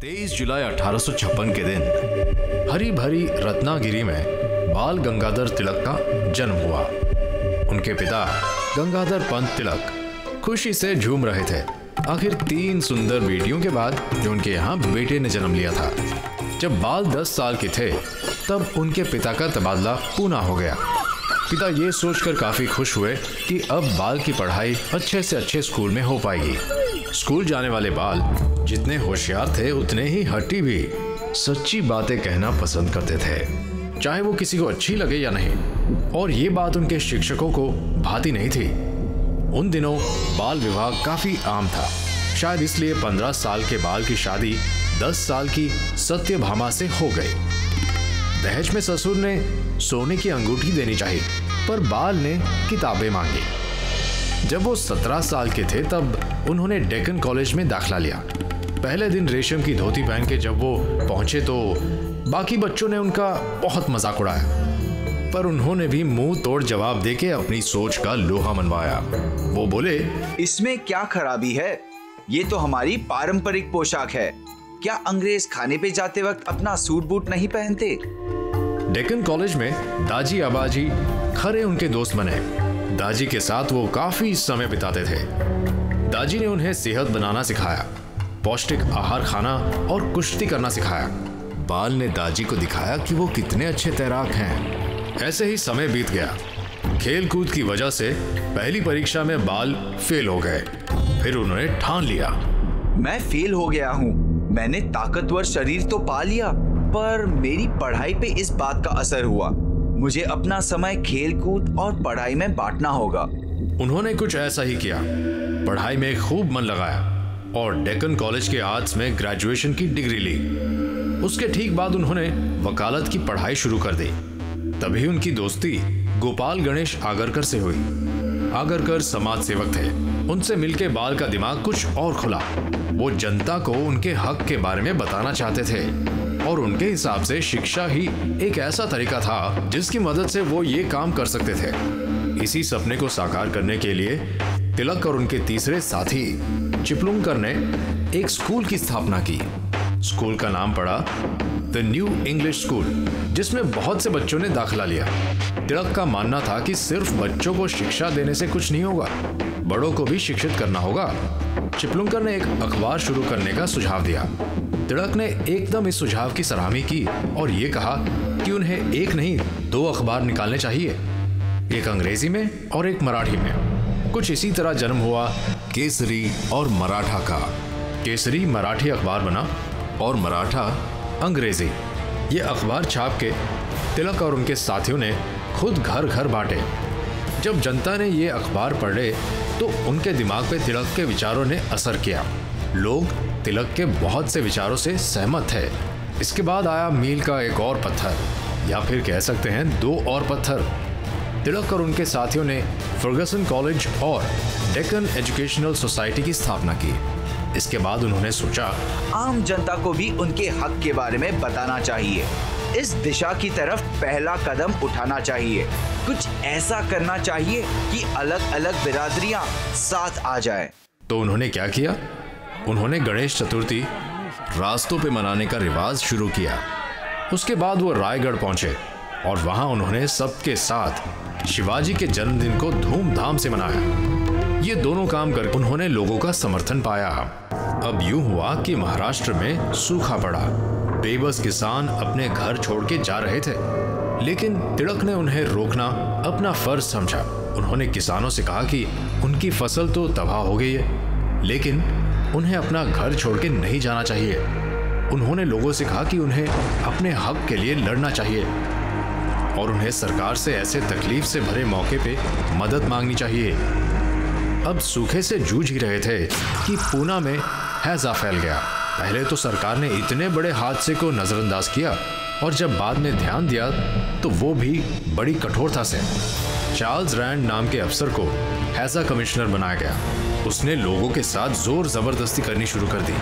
तेईस जुलाई 1856 के दिन हरी भरी रत्नागिरी में बाल गंगाधर तिलक का जन्म हुआ। उनके पिता गंगाधर पंत तिलक खुशी से झूम रहे थे। आखिर तीन सुंदर बेटियों के बाद जो उनके यहाँ बेटे ने जन्म लिया था। जब बाल दस साल के थे, तब उनके पिता का तबादला पूना हो गया। पिता ये सोचकर काफ़ी खुश हुए कि अब बाल की पढ़ाई अच्छे से अच्छे स्कूल में हो पाएगी। स्कूल जाने वाले बाल जितने होशियार थे, उतने ही हट्टी भी। सच्ची बातें कहना पसंद करते थे। चाहे वो किसी को अच्छी लगे या नहीं। और ये बात उनके शिक्षकों को भाती नहीं थी। उन दिनों बाल विवाह काफ़ी आम था। शायद इसलिए पंद्रह साल के बाल की शादी दस साल की सत्यभामा से हो गई। दहेज में ससुर ने सोने की अंगूठी देनी चाहिए, पर बाल ने किताबें मांगी। जब वो सत्रह साल के थे तब उन्होंने डेक्कन कॉलेज में दाखला लिया। पहले दिन रेशम की धोती पहन के जब वो पहुँचे तो बाकी बच्चों ने उनका बहुत मज़ाक उड़ाया। पर उन्होंने भी मुँह तोड़ जवाब देके अपनी सोच का लोहा मनवाया। वो बोले इसमें क्या खराबी है? ये तो हमारी पारंपरिक पोशाक है। क्या अंग्रेज़ खाने पे जाते वक्त अपना सूट बूट नहीं पहनते? डेकन कॉलेज में दाजी आबाजी खरे उनके दोस्त बने। दाजी के साथ वो काफ़ी समय बिताते थे। दाजी ने उन्हें सेहत बनाना सिखाया, पौष्टिक आहार खाना और कुश्ती करना सिखाया। बाल ने दाजी को दिखाया कि वो कितने अच्छे तैराक हैं। ऐसे ही समय बीत गया। खेल कूद की वजह से पहली परीक्षा में बाल फेल हो गए। फिर उन्होंने ठान लिया। मैं फेल हो गया हूँ। मैंने ताकतवर शरीर तो पा लिया, पर मेरी पढ़ाई पे इस बात का असर हुआ। मुझे अपना समय खेल कूद और पढ़ाई में बांटना होगा। उन्होंने कुछ ऐसा ही किया। पढ़ाई में खूब मन लगाया और डेक्कन कॉलेज के आर्ट्स में ग्रेजुएशन की डिग्री ली। उसके ठीक बाद उन्होंने वकालत की पढ़ाई शुरू कर दी। तभी उनकी दोस्ती गोपाल गणेश आगरकर से हुई। आगरकर समाज सेवक थे। उनसे मिलके बाल का दिमाग कुछ और खुला। वो जनता को उनके हक के बारे में बताना चाहते थे। और उनके हिसाब से शिक्षा ही एक ऐसा तरीका था जिसकी मदद से वो ये काम कर सकते थे। इसी सपने को साकार करने के लिए तिलक और उनके तीसरे साथी चिपलुंकर ने एक स्कूल की स्थापना की। स्कूल का नाम पड़ा द न्यू इंग्लिश स्कूल जिसमें बहुत से बच्चों ने दाखिला लिया। तिलक का मानना था कि सिर्फ़ बच्चों को शिक्षा देने से कुछ नहीं होगा, बड़ों को भी शिक्षित करना होगा। चिपलुंकर ने एक अखबार शुरू करने का सुझाव दिया। तिलक ने एकदम इस सुझाव की सराहनी की और ये कहा कि उन्हें एक नहीं, दो अखबार निकालने चाहिए। एक अंग्रेज़ी में और एक मराठी में। कुछ इसी तरह जन्म हुआ केसरी और मराठा का। केसरी मराठी अखबार बना और मराठा अंग्रेज़ी। ये अखबार छाप के तिलक और उनके साथियों ने खुद घर घर बांटे। जब जनता ने ये अखबार पढ़े तो उनके दिमाग पे तिलक के विचारों ने असर किया। लोग तिलक के बहुत से विचारों से सहमत है। इसके बाद आया मील का एक और पत्थर या फिर कह सकते हैं दो और पत्थर। तिलक और उनके साथियों ने फर्गसन कॉलेज और डेक्कन एजुकेशनल सोसाइटी की स्थापना की। इसके बाद उन्होंने सोचा आम जनता को भी उनके हक के बारे में बताना चाहिए। इस दिशा की तरफ़ पहला कदम उठाना चाहिए। कुछ ऐसा करना चाहिए कि अलग अलग बिरादरियाँ साथ आ जाए। तो उन्होंने क्या किया? उन्होंने गणेश चतुर्थी रास्तों पे मनाने का रिवाज शुरू किया। उसके बाद वो रायगढ़ पहुँचे और वहाँ उन्होंने सबके साथ शिवाजी के जन्मदिन को धूमधाम से मनाया। ये दोनों काम कर उन्होंने लोगों का समर्थन पाया। अब यूँ हुआ कि महाराष्ट्र में सूखा पड़ा। बेबस किसान अपने घर छोड़ के जा रहे थे। लेकिन तिड़क ने उन्हें रोकना, अपना फ़र्ज़ समझा। उन्होंने किसानों से कहा कि उनकी फ़सल तो तबाह हो गई है, लेकिन उन्हें अपना घर छोड़ के नहीं जाना चाहिए। उन्होंने लोगों से कहा कि उन्हें अपने हक के लिए लड़ना चाहिए और उन्हें सरकार से ऐसे तकलीफ़ से भरे मौके पे मदद मांगनी चाहिए। अब सूखे से जूझ ही रहे थे कि पूना में हैजा फैल गया। पहले तो सरकार ने इतने बड़े हादसे को नजरअंदाज किया और जब बाद में ध्यान दिया तो वो भी बड़ी कठोरता से। चार्ल्स रैंड नाम के अफसर को हैजा कमिश्नर बनाया गया। उसने लोगों के साथ ज़ोर ज़बरदस्ती करनी शुरू कर दी।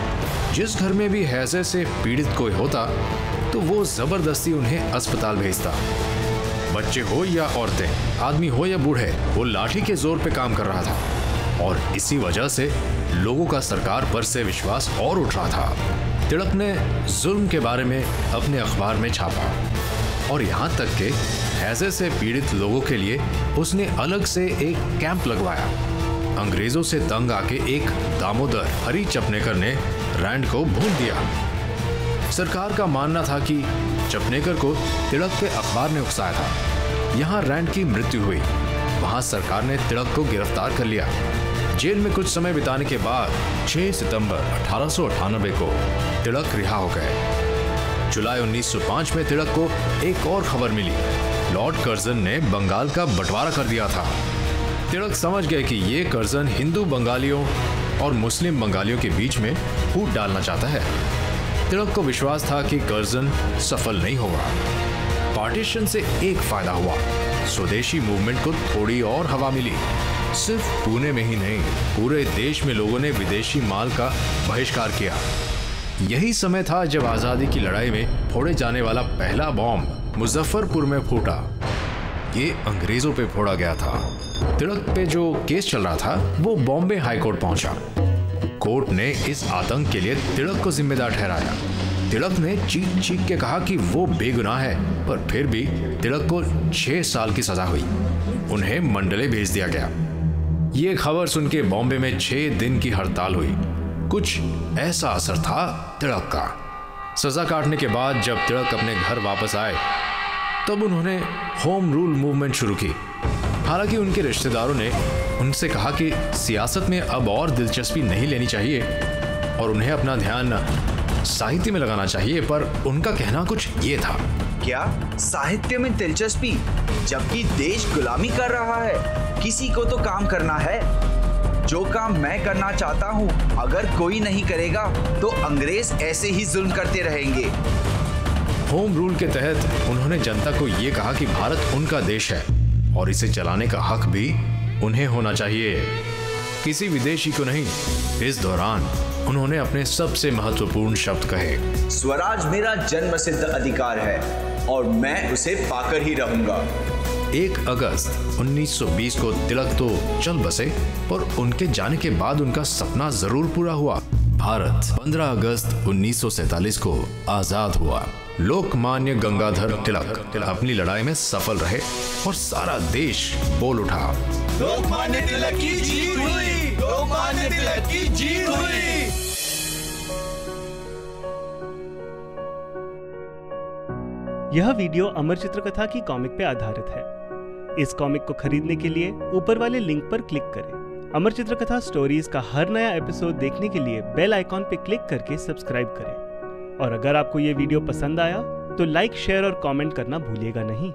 जिस घर में भी हैजे से पीड़ित कोई होता तो वो ज़बरदस्ती उन्हें अस्पताल भेजता। बच्चे हो या औरतें, आदमी हो या बूढ़े, वो लाठी के ज़ोर पे काम कर रहा था। और इसी वजह से लोगों का सरकार पर से विश्वास और उठ रहा था। तिलक ने जुल्म के बारे में अपने अखबार में छापा। और यहाँ तक के हैजे से पीड़ित लोगों के लिए उसने अलग से एक कैंप लगवाया। अंग्रेज़ों से तंग आके एक दामोदर हरी चपनेकर ने रैंड को भून दिया। सरकार का मानना था कि चपनेकर को तिलक के अखबार ने उकसाया था। यहाँ रैंड की मृत्यु हुई। वहाँ सरकार ने तिड़क को गिरफ़्तार कर लिया। जेल में कुछ समय बिताने के बाद 6 सितंबर अठारह सौ अठानबे को तिड़क रिहा हो गए। जुलाई 1905 में तिलक को एक और खबर मिली। लॉर्ड कर्जन ने बंगाल का बंटवारा कर दिया था। तिलक समझ गए कि ये कर्जन हिंदू बंगालियों और मुस्लिम बंगालियों के बीच में फूट डालना चाहता है। तिलक को विश्वास था कि कर्जन सफल नहीं होगा। पार्टीशन से एक फ़ायदा हुआ। स्वदेशी मूवमेंट को थोड़ी और हवा मिली। सिर्फ़ पुणे में ही नहीं, पूरे देश में लोगों ने विदेशी माल का बहिष्कार किया। यही समय था जब आज़ादी की लड़ाई में फोड़े जाने वाला पहला बॉम्ब मुजफ्फरपुर में फूटा। ये अंग्रेज़ों पे फोड़ा गया था। तिलक पे जो केस चल रहा था, वो बॉम्बे हाईकोर्ट पहुँचा। कोर्ट ने इस आतंक के लिए तिलक को जिम्मेदार ठहराया। तिड़क ने चीख चीख के कहा कि वो बेगुनाह है, पर फिर भी तिड़क को छह साल की सजा हुई। उन्हें मंडले भेज दिया गया। ये खबर सुन के बॉम्बे में छह दिन की हड़ताल हुई। कुछ ऐसा असर था तिड़क का। सजा काटने के बाद जब तिड़क अपने घर वापस आए, तब उन्होंने होम रूल मूवमेंट शुरू की। हालाँकि उनके रिश्तेदारों ने उनसे कहा कि सियासत में अब और दिलचस्पी नहीं लेनी चाहिए और उन्हें अपना ध्यान साहित्य में लगाना चाहिए, पर उनका कहना कुछ ये था। क्या साहित्य में दिलचस्पी जबकि देश गुलामी कर रहा है? किसी को तो काम करना है। जो काम मैं करना चाहता हूँ अगर कोई नहीं करेगा तो अंग्रेज़ ऐसे ही जुल्म करते रहेंगे। होम रूल के तहत उन्होंने जनता को ये कहा कि भारत उनका देश है और इसे चलाने का हक भी उन्हें होना चाहिए। किसी विदेशी को नहीं इस दौरान उन्होंने अपने सबसे महत्वपूर्ण शब्द कहे। स्वराज मेरा जन्म सिद्ध अधिकार है और मैं उसे पाकर ही रहूँगा। एक अगस्त 1920 को तिलक तो चल बसे पर उनके जाने के बाद उनका सपना ज़रूर पूरा हुआ। भारत 15 अगस्त 1947 को आज़ाद हुआ। लोकमान्य गंगाधर तिलक अपनी लड़ाई में सफल रहे और सारा देश बोल उठा। लोकमान्य तिलक की जीत हुई। लोकमान्य तिलक की जीत हुई। यह वीडियो अमर चित्रकथा की कॉमिक पे आधारित है। इस कॉमिक को खरीदने के लिए ऊपर वाले लिंक पर क्लिक करें। अमर चित्रकथा स्टोरीज का हर नया एपिसोड देखने के लिए बेल आइकॉन पर क्लिक करके सब्सक्राइब करें। और अगर आपको ये वीडियो पसंद आया तो लाइक शेयर और कमेंट करना भूलिएगा नहीं।